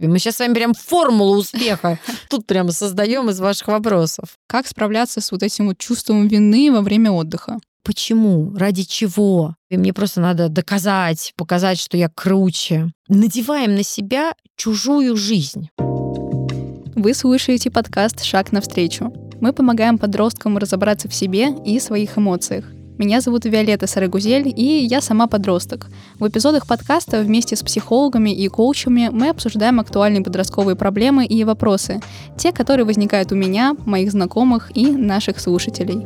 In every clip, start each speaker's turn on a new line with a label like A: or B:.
A: Мы сейчас с вами прям формулу успеха тут прямо создаем из ваших вопросов.
B: Как справляться с вот этим вот чувством вины во время отдыха?
A: Почему? Ради чего? И мне просто надо доказать, показать, что я круче. Надеваем на себя чужую жизнь.
B: Вы слушаете подкаст «Шаг навстречу». Мы помогаем подросткам разобраться в себе и своих эмоциях. Меня зовут Виолетта Сарагузель, и я сама подросток. В эпизодах подкаста вместе с психологами и коучами мы обсуждаем актуальные подростковые проблемы и вопросы, те, которые возникают у меня, моих знакомых и наших слушателей.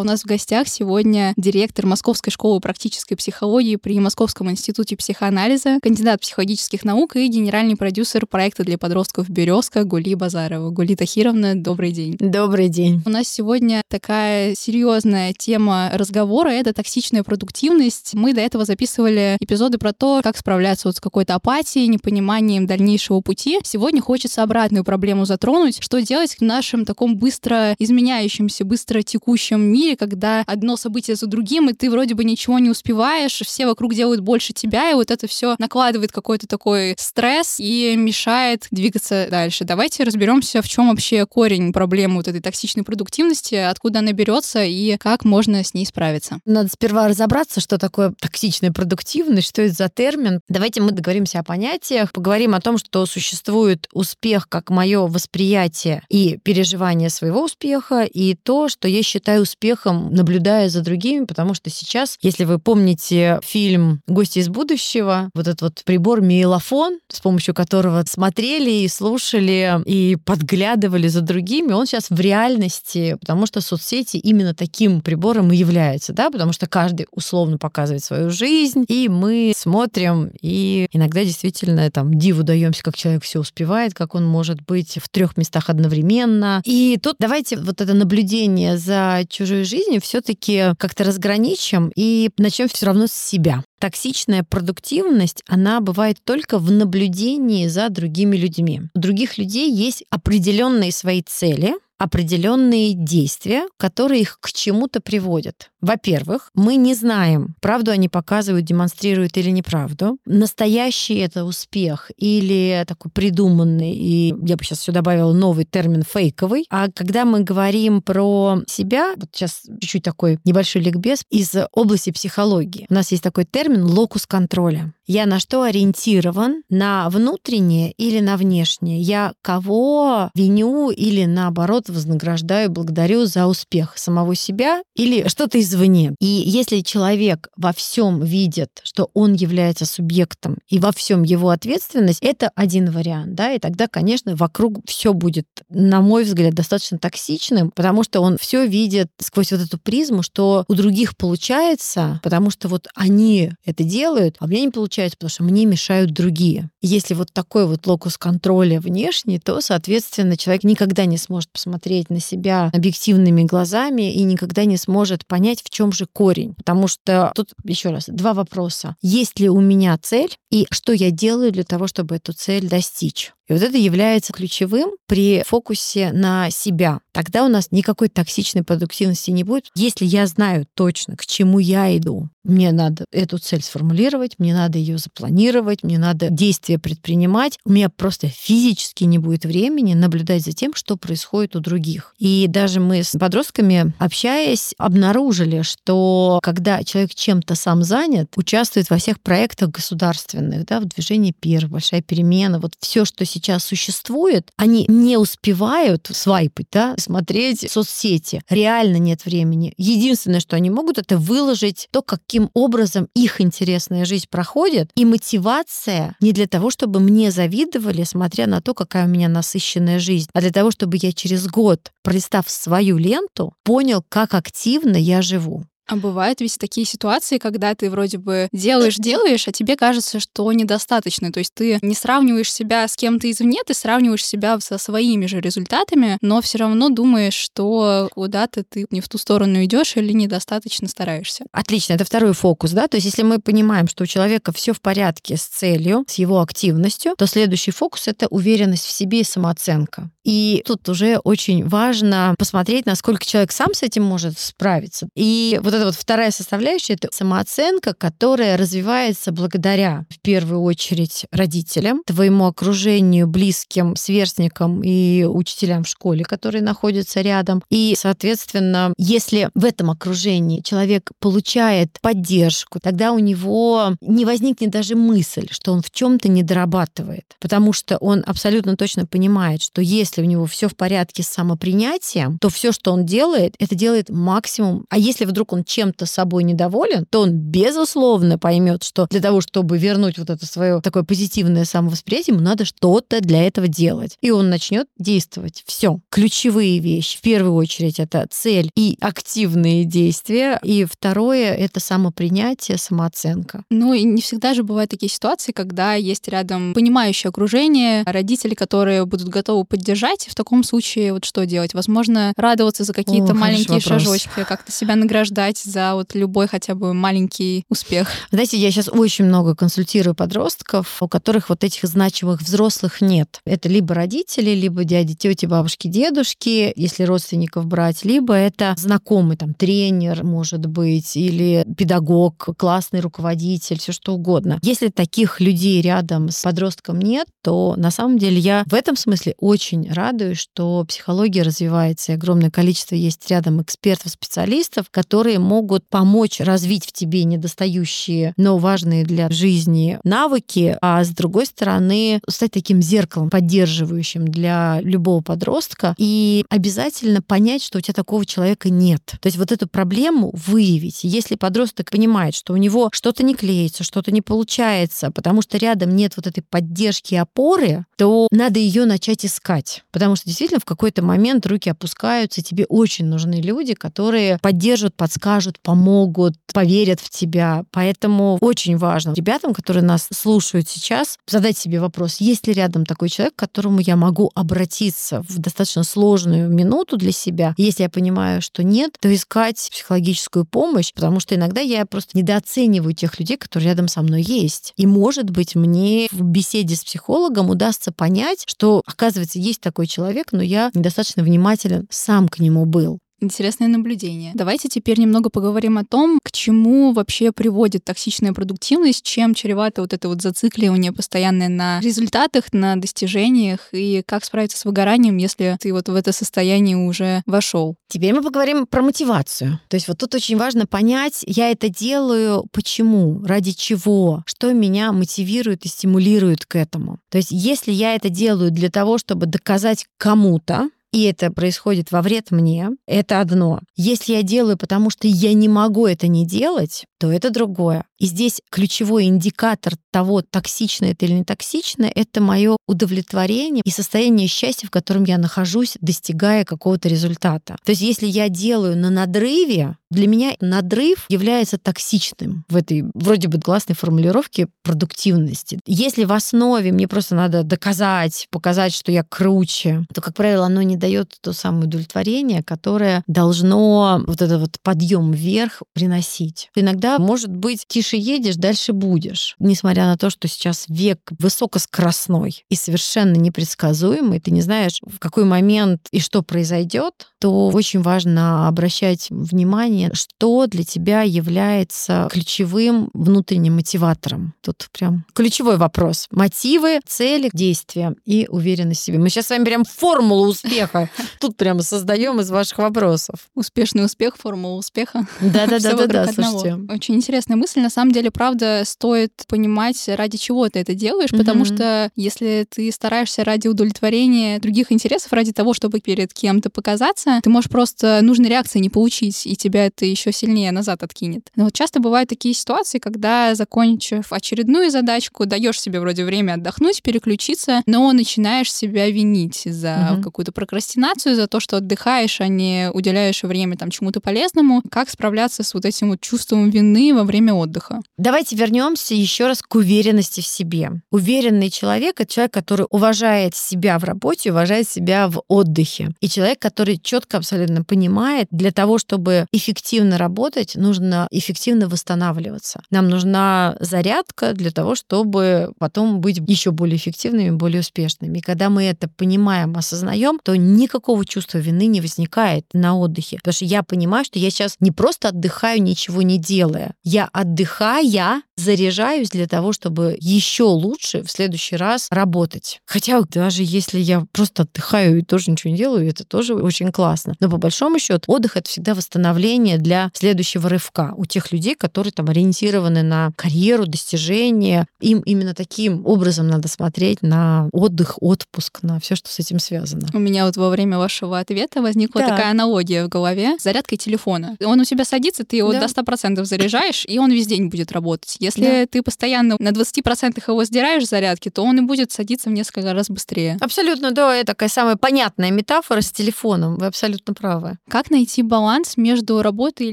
B: У нас в гостях сегодня директор Московской школы практической психологии при Московском институте психоанализа, кандидат психологических наук и генеральный продюсер проекта для подростков «Березка» Гули Базарова. Гули Тахировна, добрый день.
A: Добрый день.
B: У нас сегодня такая серьезная тема разговора — это токсичная продуктивность. Мы до этого записывали эпизоды про то, как справляться вот с какой-то апатией, непониманием дальнейшего пути. Сегодня хочется обратную проблему затронуть. Что делать в нашем таком быстро изменяющемся, быстро текущем мире, мире, когда одно событие за другим, и ты вроде бы ничего не успеваешь, все вокруг делают больше тебя, и вот это все накладывает какой-то такой стресс и мешает двигаться дальше. Давайте разберемся, в чем вообще корень проблемы вот этой токсичной продуктивности, откуда она берется и как можно с ней справиться.
A: Надо сперва разобраться, что такое токсичная продуктивность, что это за термин. Давайте мы договоримся о понятиях, поговорим о том, что существует успех как мое восприятие и переживание своего успеха, и то, что я считаю успех успехом, наблюдая за другими, потому что сейчас, если вы помните фильм «Гости из будущего», вот этот вот прибор миелофон, с помощью которого смотрели и слушали и подглядывали за другими, он сейчас в реальности, потому что соцсети именно таким прибором и являются, да, потому что каждый условно показывает свою жизнь, и мы смотрим, и иногда действительно там диву даемся, как человек все успевает, как он может быть в трех местах одновременно. И тут давайте вот это наблюдение за чужой жизни все-таки как-то разграничим и начнем все равно с себя. Токсичная продуктивность, она бывает только в наблюдении за другими людьми. У других людей есть определенные свои цели, определенные действия, которые их к чему-то приводят. Во-первых, мы не знаем, правду они показывают, демонстрируют или неправду. Настоящий это успех или такой придуманный, и я бы сейчас сюда добавила новый термин фейковый. А когда мы говорим про себя, вот сейчас чуть-чуть такой небольшой ликбез из области психологии. У нас есть такой термин локус контроля. Я на что ориентирован? На внутреннее или на внешнее? Я кого виню или наоборот вознаграждаю, благодарю за успех самого себя или что-то извне? И если человек во всем видит, что он является субъектом и во всем его ответственность, это один вариант, да, и тогда, конечно, вокруг все будет, на мой взгляд, достаточно токсичным, потому что он все видит сквозь вот эту призму, что у других получается, потому что вот они это делают, а у меня не получается получается, потому что мне мешают другие. Если вот такой вот локус контроля внешний, то, соответственно, человек никогда не сможет посмотреть на себя объективными глазами и никогда не сможет понять, в чем же корень. Потому что тут еще раз два вопроса. Есть ли у меня цель и что я делаю для того, чтобы эту цель достичь? И вот это является ключевым при фокусе на себя. Тогда у нас никакой токсичной продуктивности не будет. Если я знаю точно, к чему я иду, мне надо эту цель сформулировать, мне надо ее запланировать, мне надо действия предпринимать, у меня просто физически не будет времени наблюдать за тем, что происходит у других. И даже мы с подростками, общаясь, обнаружили, что когда человек чем-то сам занят, участвует во всех проектах государственных, да, в движении ПИР, большая перемена, вот все, что сейчас сейчас существует, они не успевают свайпать, да, смотреть соцсети. Реально нет времени. Единственное, что они могут, это выложить то, каким образом их интересная жизнь проходит. И мотивация не для того, чтобы мне завидовали, смотря на то, какая у меня насыщенная жизнь, а для того, чтобы я через год, пролистав свою ленту, понял, как активно я живу.
B: А бывают ведь такие ситуации, когда ты вроде бы делаешь, делаешь, а тебе кажется, что недостаточно. То есть ты не сравниваешь себя с кем-то извне, ты сравниваешь себя со своими же результатами, но все равно думаешь, что куда-то ты не в ту сторону идешь или недостаточно стараешься.
A: Отлично, это второй фокус, да? То есть если мы понимаем, что у человека все в порядке с целью, с его активностью, то следующий фокус — это уверенность в себе и самооценка. И тут уже очень важно посмотреть, насколько человек сам с этим может справиться. И вот это вот вторая составляющая, это самооценка, которая развивается благодаря, в первую очередь, родителям, твоему окружению, близким, сверстникам и учителям в школе, которые находятся рядом. И, соответственно, если в этом окружении человек получает поддержку, тогда у него не возникнет даже мысль, что он в чем-то не дорабатывает, потому что он абсолютно точно понимает, что если у него все в порядке с самопринятием, то все, что он делает, это делает максимум. А если вдруг он чем-то собой недоволен, то он безусловно поймет, что для того, чтобы вернуть вот это свое такое позитивное самовосприятие, ему надо что-то для этого делать. И он начнет действовать. Все. Ключевые вещи. В первую очередь это цель и активные действия. И второе — это самопринятие, самооценка.
B: Ну и не всегда же бывают такие ситуации, когда есть рядом понимающее окружение, родители, которые будут готовы поддержать. В таком случае вот что делать? Возможно, радоваться за какие-то маленькие шажочки, как-то себя награждать за вот любой хотя бы маленький успех.
A: Знаете, я сейчас очень много консультирую подростков, у которых вот этих значимых взрослых нет. Это либо родители, либо дяди, тети, бабушки, дедушки, если родственников брать, либо это знакомый, там, тренер, может быть, или педагог, классный руководитель, все что угодно. Если таких людей рядом с подростком нет, то на самом деле я в этом смысле очень радуюсь, что психология развивается, и огромное количество есть рядом экспертов, специалистов, которые могут помочь развить в тебе недостающие, но важные для жизни навыки, а с другой стороны стать таким зеркалом, поддерживающим для любого подростка и обязательно понять, что у тебя такого человека нет. То есть вот эту проблему выявить. Если подросток понимает, что у него что-то не клеится, что-то не получается, потому что рядом нет вот этой поддержки и опоры, то надо ее начать искать. Потому что действительно в какой-то момент руки опускаются, тебе очень нужны люди, которые поддержат, подскажут, помогут, поверят в тебя. Поэтому очень важно ребятам, которые нас слушают сейчас, задать себе вопрос, есть ли рядом такой человек, к которому я могу обратиться в достаточно сложную минуту для себя. Если я понимаю, что нет, то искать психологическую помощь, потому что иногда я просто недооцениваю тех людей, которые рядом со мной есть. И, может быть, мне в беседе с психологом удастся понять, что, оказывается, есть такой человек, но я недостаточно внимателен сам к нему был.
B: Интересное наблюдение. Давайте теперь немного поговорим о том, к чему вообще приводит токсичная продуктивность, чем чревато вот это вот зацикливание постоянное на результатах, на достижениях, и как справиться с выгоранием, если ты вот в это состояние уже вошел.
A: Теперь мы поговорим про мотивацию. То есть вот тут очень важно понять, я это делаю почему, ради чего, что меня мотивирует и стимулирует к этому. То есть если я это делаю для того, чтобы доказать кому-то, и это происходит во вред мне, это одно. Если я делаю, потому что я не могу это не делать, то это другое. И здесь ключевой индикатор того, токсично это или не токсично, это мое удовлетворение и состояние счастья, в котором я нахожусь, достигая какого-то результата. То есть если я делаю на надрыве, для меня надрыв является токсичным в этой вроде бы классной формулировке продуктивности. Если в основе мне просто надо доказать, показать, что я круче, то, как правило, оно не дает то самое удовлетворение, которое должно вот этот вот подъем вверх приносить. Иногда, может быть, тише едешь, дальше будешь. Несмотря на то, что сейчас век высокоскоростной и совершенно непредсказуемый, ты не знаешь, в какой момент и что произойдет, то очень важно обращать внимание, что для тебя является ключевым внутренним мотиватором. Тут прям ключевой вопрос. Мотивы, цели, действия и уверенность в себе. Мы сейчас с вами прям формулу успеха тут прямо создаем из ваших вопросов.
B: Успешный успех, формула успеха.
A: Да-да-да, слушайте.
B: Очень интересная мысль. На самом деле, правда, стоит понимать, ради чего ты это делаешь, потому что если ты стараешься ради удовлетворения других интересов, ради того, чтобы перед кем-то показаться, ты можешь просто нужной реакции не получить, и тебя это еще сильнее назад откинет. Но вот часто бывают такие ситуации, когда, закончив очередную задачку, даешь себе вроде время отдохнуть, переключиться, но начинаешь себя винить за угу. какую-то прокрастинацию, за то, что отдыхаешь, а не уделяешь время там чему-то полезному. Как справляться с вот этим вот чувством вины ценны во время отдыха.
A: Давайте вернемся еще раз к уверенности в себе. Уверенный человек — это человек, который уважает себя в работе, уважает себя в отдыхе. И человек, который четко абсолютно понимает, для того, чтобы эффективно работать, нужно эффективно восстанавливаться. Нам нужна зарядка для того, чтобы потом быть еще более эффективными, более успешными. И когда мы это понимаем, осознаем, то никакого чувства вины не возникает на отдыхе. Потому что я понимаю, что я сейчас не просто отдыхаю, ничего не делая. Я отдыхая, заряжаюсь для того, чтобы еще лучше в следующий раз работать. Хотя даже если я просто отдыхаю и тоже ничего не делаю, это тоже очень классно. Но по большому счету отдых это всегда восстановление для следующего рывка у тех людей, которые там ориентированы на карьеру, достижения. Им именно таким образом надо смотреть на отдых, отпуск, на все, что с этим связано.
B: У меня вот во время вашего ответа возникла да. такая аналогия в голове с зарядкой телефона. Он у тебя садится, ты его да. до 100% заряжаешь, и он весь день будет работать. Если да. ты постоянно на 20% его сдираешь зарядки, то он и будет садиться в несколько раз быстрее.
A: Абсолютно, да, это такая самая понятная метафора с телефоном. Вы абсолютно правы.
B: Как найти баланс между работой и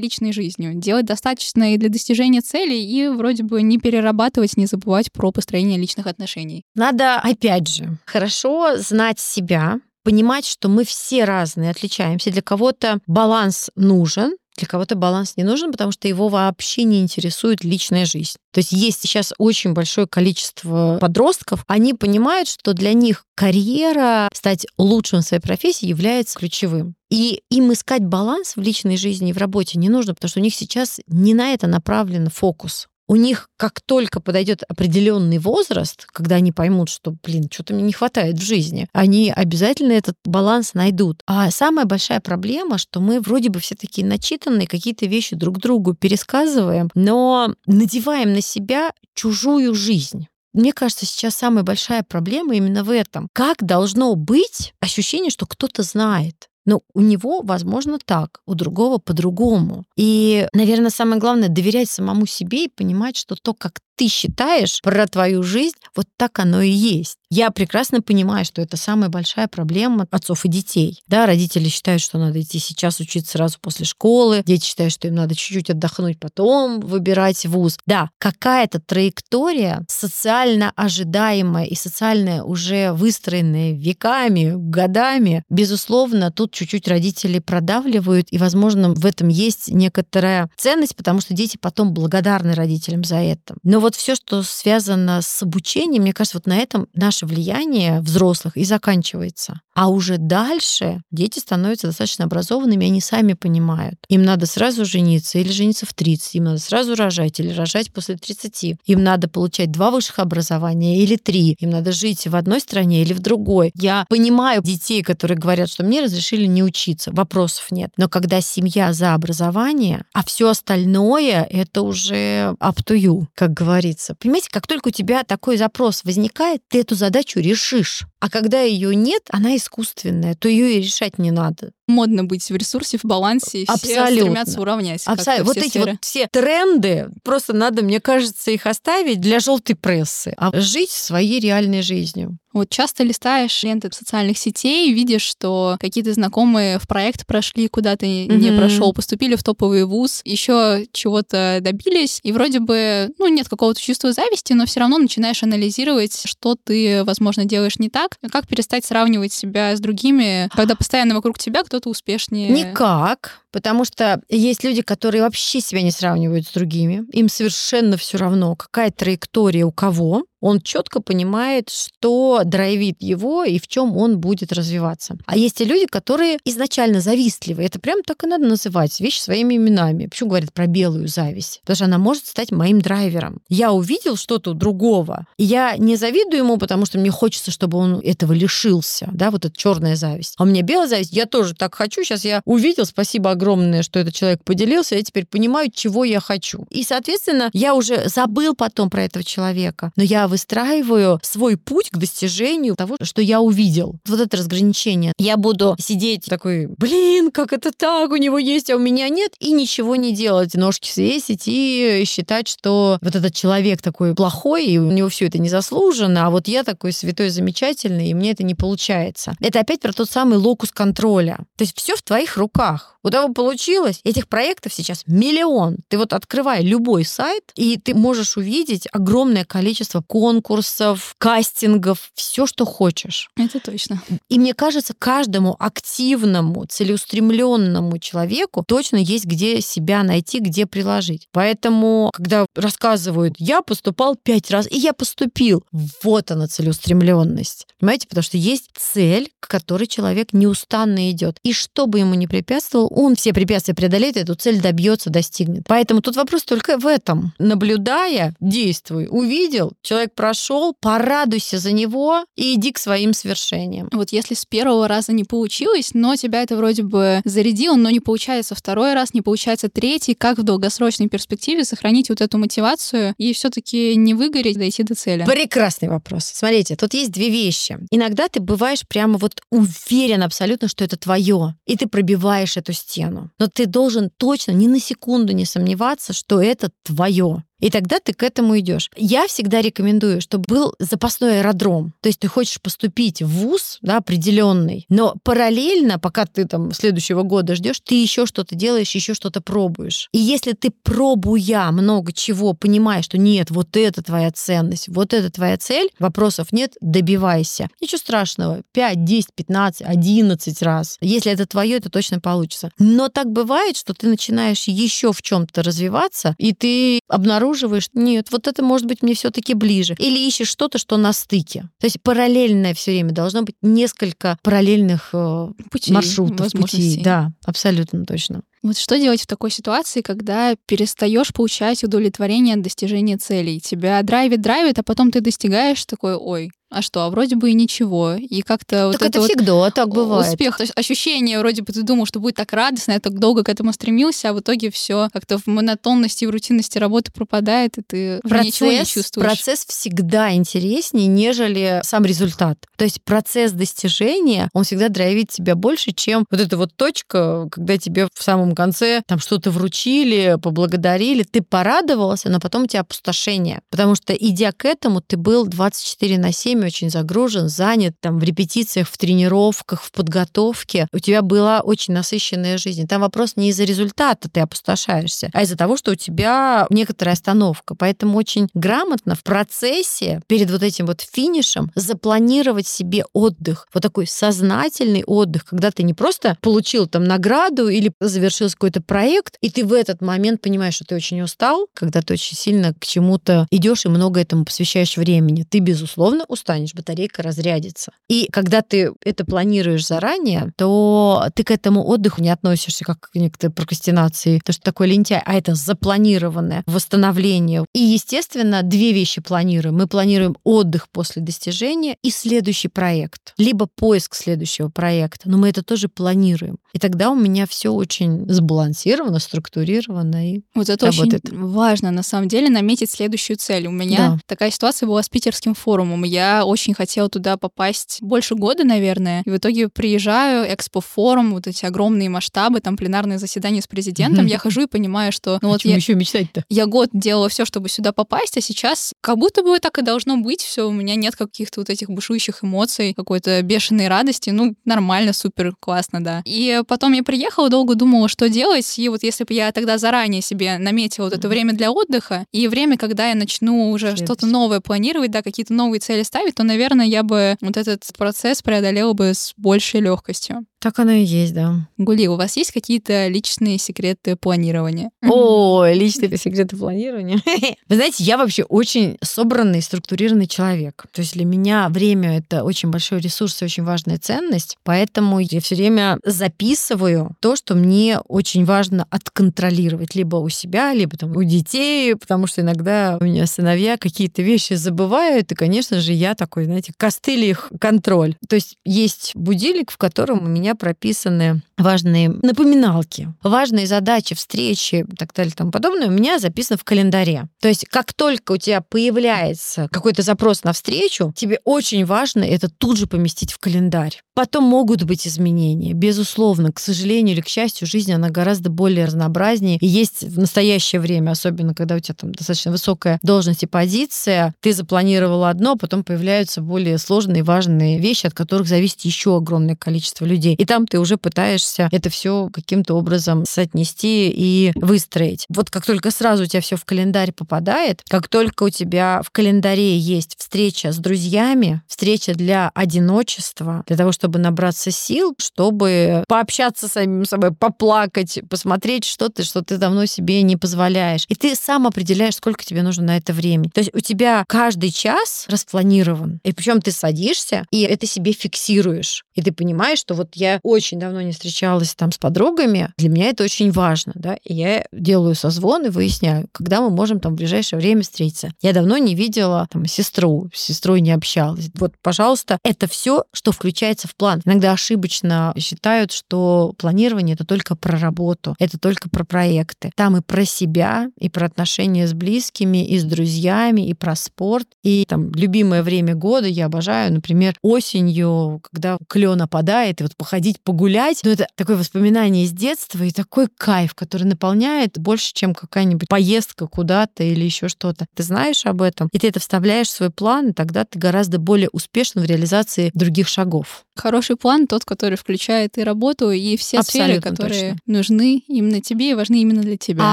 B: личной жизнью? Делать достаточно и для достижения целей, и вроде бы не перерабатывать, не забывать про построение личных отношений.
A: Надо, опять же, хорошо знать себя, понимать, что мы все разные, отличаемся. Для кого-то баланс нужен, для кого-то баланс не нужен, потому что его вообще не интересует личная жизнь. То есть есть сейчас очень большое количество подростков, они понимают, что для них карьера, стать лучшим в своей профессии является ключевым. И им искать баланс в личной жизни и в работе не нужно, потому что у них сейчас не на это направлен фокус у них как только подойдет определенный возраст, когда они поймут, что, блин, что-то мне не хватает в жизни, они обязательно этот баланс найдут. А самая большая проблема, что мы вроде бы все такие начитанные, какие-то вещи друг другу пересказываем, но надеваем на себя чужую жизнь. Мне кажется, сейчас самая большая проблема именно в этом. Как должно быть ощущение, что кто-то знает? Но у него, возможно, так, у другого по-другому. И, наверное, самое главное — доверять самому себе и понимать, что то, как ты считаешь про твою жизнь, вот так оно и есть. Я прекрасно понимаю, что это самая большая проблема отцов и детей. Да, родители считают, что надо идти сейчас учиться сразу после школы, дети считают, что им надо чуть-чуть отдохнуть, потом выбирать вуз. Да, какая-то траектория социально ожидаемая и социально уже выстроенная веками, годами, безусловно, тут чуть-чуть родители продавливают, и, возможно, в этом есть некоторая ценность, потому что дети потом благодарны родителям за это. Но вот вот все, что связано с обучением, мне кажется, вот на этом наше влияние взрослых и заканчивается. А уже дальше дети становятся достаточно образованными, они сами понимают. Им надо сразу жениться или жениться в 30, им надо сразу рожать или рожать после 30. Им надо получать два высших образования или три. Им надо жить в одной стране или в другой. Я понимаю детей, которые говорят, что мне разрешили не учиться, вопросов нет. Но когда семья за образование, а все остальное это уже up to you, как говорят говорится. Понимаете, как только у тебя такой запрос возникает, ты эту задачу решишь. А когда ее нет, она искусственная, то ее и решать не надо.
B: Модно быть в ресурсе, в балансе, и Абсолютно. все стремятся уравнять.
A: Абсолютно. Вот эти сферы. вот все тренды, просто надо, мне кажется, их оставить для желтой прессы, а жить своей реальной жизнью.
B: Вот часто листаешь ленты социальных сетей, видишь, что какие-то знакомые в проект прошли, куда-то mm-hmm. не прошел, поступили в топовый вуз, еще чего-то добились, и вроде бы, ну, нет какого-то чувства зависти, но все равно начинаешь анализировать, что ты, возможно, делаешь не так, как перестать сравнивать себя с другими, когда постоянно вокруг тебя кто-то успешнее.
A: Никак, потому что есть люди, которые вообще себя не сравнивают с другими, им совершенно все равно, какая траектория у кого, он четко понимает, что драйвит его и в чем он будет развиваться. А есть и люди, которые изначально завистливы. Это прям так и надо называть вещи своими именами. Почему говорят про белую зависть? Потому что она может стать моим драйвером. Я увидел что-то другого, и я не завидую ему, потому что мне хочется, чтобы он этого лишился, да, вот эта черная зависть. А у меня белая зависть, я тоже так хочу. Сейчас я увидел, спасибо огромное, что этот человек поделился, я теперь понимаю, чего я хочу. И, соответственно, я уже забыл потом про этого человека, но я выстраиваю свой путь к достижению того, что я увидел. Вот это разграничение. Я буду сидеть такой, блин, как это так, у него есть, а у меня нет, и ничего не делать, ножки свесить и считать, что вот этот человек такой плохой, и у него все это не заслужено, а вот я такой святой замечательный, и мне это не получается. Это опять про тот самый локус контроля. То есть все в твоих руках. У того получилось. Этих проектов сейчас миллион. Ты вот открывай любой сайт, и ты можешь увидеть огромное количество конкурсов, кастингов, все, что хочешь.
B: Это точно.
A: И мне кажется, каждому активному, целеустремленному человеку точно есть где себя найти, где приложить. Поэтому, когда рассказывают, я поступал пять раз, и я поступил, вот она целеустремленность. Понимаете, потому что есть цель, к которой человек неустанно идет. И что бы ему ни препятствовал, он все препятствия преодолеет, эту цель добьется, достигнет. Поэтому тут вопрос только в этом. Наблюдая, действуй. Увидел, человек прошел, порадуйся за него и иди к своим свершениям.
B: Вот если с первого раза не получилось, но тебя это вроде бы зарядило, но не получается второй раз, не получается третий, как в долгосрочной перспективе сохранить вот эту мотивацию и все-таки не выгореть, дойти до цели?
A: Прекрасный вопрос. Смотрите, тут есть две вещи. Иногда ты бываешь прямо вот уверен абсолютно, что это твое, и ты пробиваешь эту стену. Но ты должен точно ни на секунду не сомневаться, что это твое. И тогда ты к этому идешь. Я всегда рекомендую, чтобы был запасной аэродром. То есть ты хочешь поступить в ВУЗ, да, определенный, но параллельно, пока ты там следующего года ждешь, ты еще что-то делаешь, еще что-то пробуешь. И если ты пробуя много чего, понимаешь, что нет, вот это твоя ценность, вот это твоя цель, вопросов нет, добивайся. Ничего страшного. 5, 10, 15, 11 раз. Если это твое, это точно получится. Но так бывает, что ты начинаешь еще в чем-то развиваться, и ты обнаруживаешь обнаруживаешь, нет, вот это может быть мне все-таки ближе. Или ищешь что-то, что на стыке. То есть параллельное все время должно быть несколько параллельных э, путей, маршрутов, путей. Да, абсолютно точно.
B: Вот что делать в такой ситуации, когда перестаешь получать удовлетворение от достижения целей? Тебя драйвит, драйвит, а потом ты достигаешь такой, ой, а что, а вроде бы и ничего. И как-то
A: так
B: вот
A: это,
B: это
A: всегда вот так бывает.
B: Успех, то есть ощущение, вроде бы ты думал, что будет так радостно, я так долго к этому стремился, а в итоге все как-то в монотонности, в рутинности работы пропадает, и ты процесс, ничего не чувствуешь.
A: Процесс всегда интереснее, нежели сам результат. То есть процесс достижения, он всегда драйвит тебя больше, чем вот эта вот точка, когда тебе в самом конце там что-то вручили, поблагодарили, ты порадовался, но потом у тебя опустошение. Потому что, идя к этому, ты был 24 на 7 очень загружен, занят там в репетициях, в тренировках, в подготовке. У тебя была очень насыщенная жизнь. Там вопрос не из-за результата ты опустошаешься, а из-за того, что у тебя некоторая остановка. Поэтому очень грамотно в процессе перед вот этим вот финишем запланировать себе отдых. Вот такой сознательный отдых, когда ты не просто получил там награду или завершил какой-то проект, и ты в этот момент понимаешь, что ты очень устал, когда ты очень сильно к чему-то идешь и много этому посвящаешь времени. Ты, безусловно, устанешь, батарейка разрядится. И когда ты это планируешь заранее, то ты к этому отдыху не относишься как к некоторой прокрастинации, то, что такое лентяй, а это запланированное восстановление. И, естественно, две вещи планируем. Мы планируем отдых после достижения и следующий проект, либо поиск следующего проекта, но мы это тоже планируем. И тогда у меня все очень сбалансировано, структурировано и
B: Вот это
A: работает.
B: очень важно, на самом деле, наметить следующую цель. У меня
A: Да.
B: такая ситуация была с питерским форумом. Я очень хотела туда попасть больше года, наверное. И в итоге приезжаю, экспо-форум, вот эти огромные масштабы, там пленарные заседания с президентом. Я хожу и понимаю, что ну вот я,
A: еще мечтать-то?
B: я год делала все, чтобы сюда попасть, а сейчас как будто бы так и должно быть. Все, у меня нет каких-то вот этих бушующих эмоций, какой-то бешеной радости. Ну, нормально, супер, классно, да. И потом я приехала, долго думала, что делать. И вот если бы я тогда заранее себе наметила вот это время для отдыха и время, когда я начну уже что-то новое планировать, да, какие-то новые цели ставить, то, наверное, я бы вот этот процесс преодолела бы с большей легкостью.
A: Так оно и есть, да.
B: Гули, у вас есть какие-то личные секреты планирования?
A: О, личные секреты планирования. Вы знаете, я вообще очень собранный, структурированный человек. То есть для меня время — это очень большой ресурс и очень важная ценность. Поэтому я все время записываю то, что мне очень важно отконтролировать либо у себя, либо там у детей, потому что иногда у меня сыновья какие-то вещи забывают, и, конечно же, я такой, знаете, костыль их контроль. То есть есть будильник, в котором у меня прописаны важные напоминалки, важные задачи, встречи и так далее и тому подобное у меня записано в календаре. То есть как только у тебя появляется какой-то запрос на встречу, тебе очень важно это тут же поместить в календарь. Потом могут быть изменения, безусловно. К сожалению или к счастью, жизнь, она гораздо более разнообразнее. И есть в настоящее время, особенно когда у тебя там достаточно высокая должность и позиция, ты запланировала одно, а потом появляются более сложные, важные вещи, от которых зависит еще огромное количество людей. И там ты уже пытаешься пытаешься это все каким-то образом соотнести и выстроить. Вот как только сразу у тебя все в календарь попадает, как только у тебя в календаре есть встреча с друзьями, встреча для одиночества, для того, чтобы набраться сил, чтобы пообщаться с самим собой, поплакать, посмотреть что-то, что ты давно себе не позволяешь. И ты сам определяешь, сколько тебе нужно на это времени. То есть у тебя каждый час распланирован. И причем ты садишься и это себе фиксируешь. И ты понимаешь, что вот я очень давно не встречалась там с подругами, для меня это очень важно, да, и я делаю созвон и выясняю, когда мы можем там в ближайшее время встретиться. Я давно не видела там сестру, с сестрой не общалась. Вот, пожалуйста, это все, что включается в план. Иногда ошибочно считают, что планирование это только про работу, это только про проекты. Там и про себя, и про отношения с близкими, и с друзьями, и про спорт. И там любимое время года я обожаю, например, осенью, когда клен опадает, и вот походить погулять. Ну, это такое воспоминание из детства и такой кайф, который наполняет больше, чем какая-нибудь поездка куда-то или еще что-то. Ты знаешь об этом, и ты это вставляешь в свой план, и тогда ты гораздо более успешен в реализации других шагов.
B: Хороший план тот, который включает и работу, и все Абсолютно сферы, которые точно. нужны именно тебе и важны именно для тебя.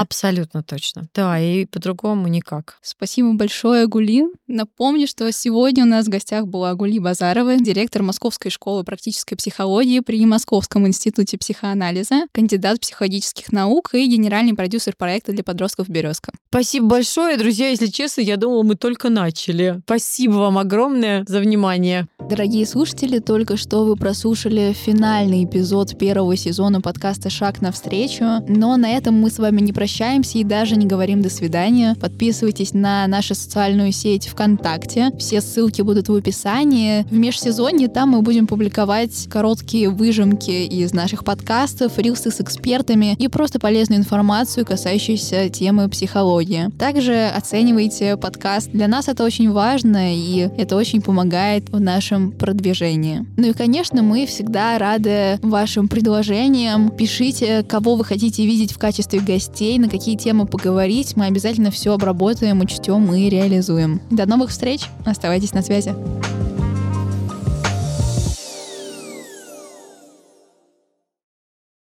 A: Абсолютно точно. Да, и по-другому никак.
B: Спасибо большое, Гулин. Напомню, что сегодня у нас в гостях была Гули Базарова, директор Московской школы практической психологии при Московском институте психоанализа, кандидат психологических наук и генеральный продюсер проекта для подростков «Березка».
A: Спасибо большое, друзья. Если честно, я думала, мы только начали. Спасибо вам огромное за внимание.
B: Дорогие слушатели, только что вы прослушали финальный эпизод первого сезона подкаста «Шаг навстречу». Но на этом мы с вами не прощаемся и даже не говорим «до свидания». Подписывайтесь на нашу социальную сеть ВКонтакте. Все ссылки будут в описании. В межсезонье там мы будем публиковать короткие выжимки из наших подкастов, рилсы с экспертами и просто полезную информацию, касающуюся темы психологии. Также оценивайте подкаст. Для нас это очень важно, и это очень помогает в нашем продвижении. Ну и, конечно, мы всегда рады вашим предложениям. Пишите, кого вы хотите видеть в качестве гостей, на какие темы поговорить. Мы обязательно все обработаем, учтем и реализуем. До новых встреч. Оставайтесь на связи.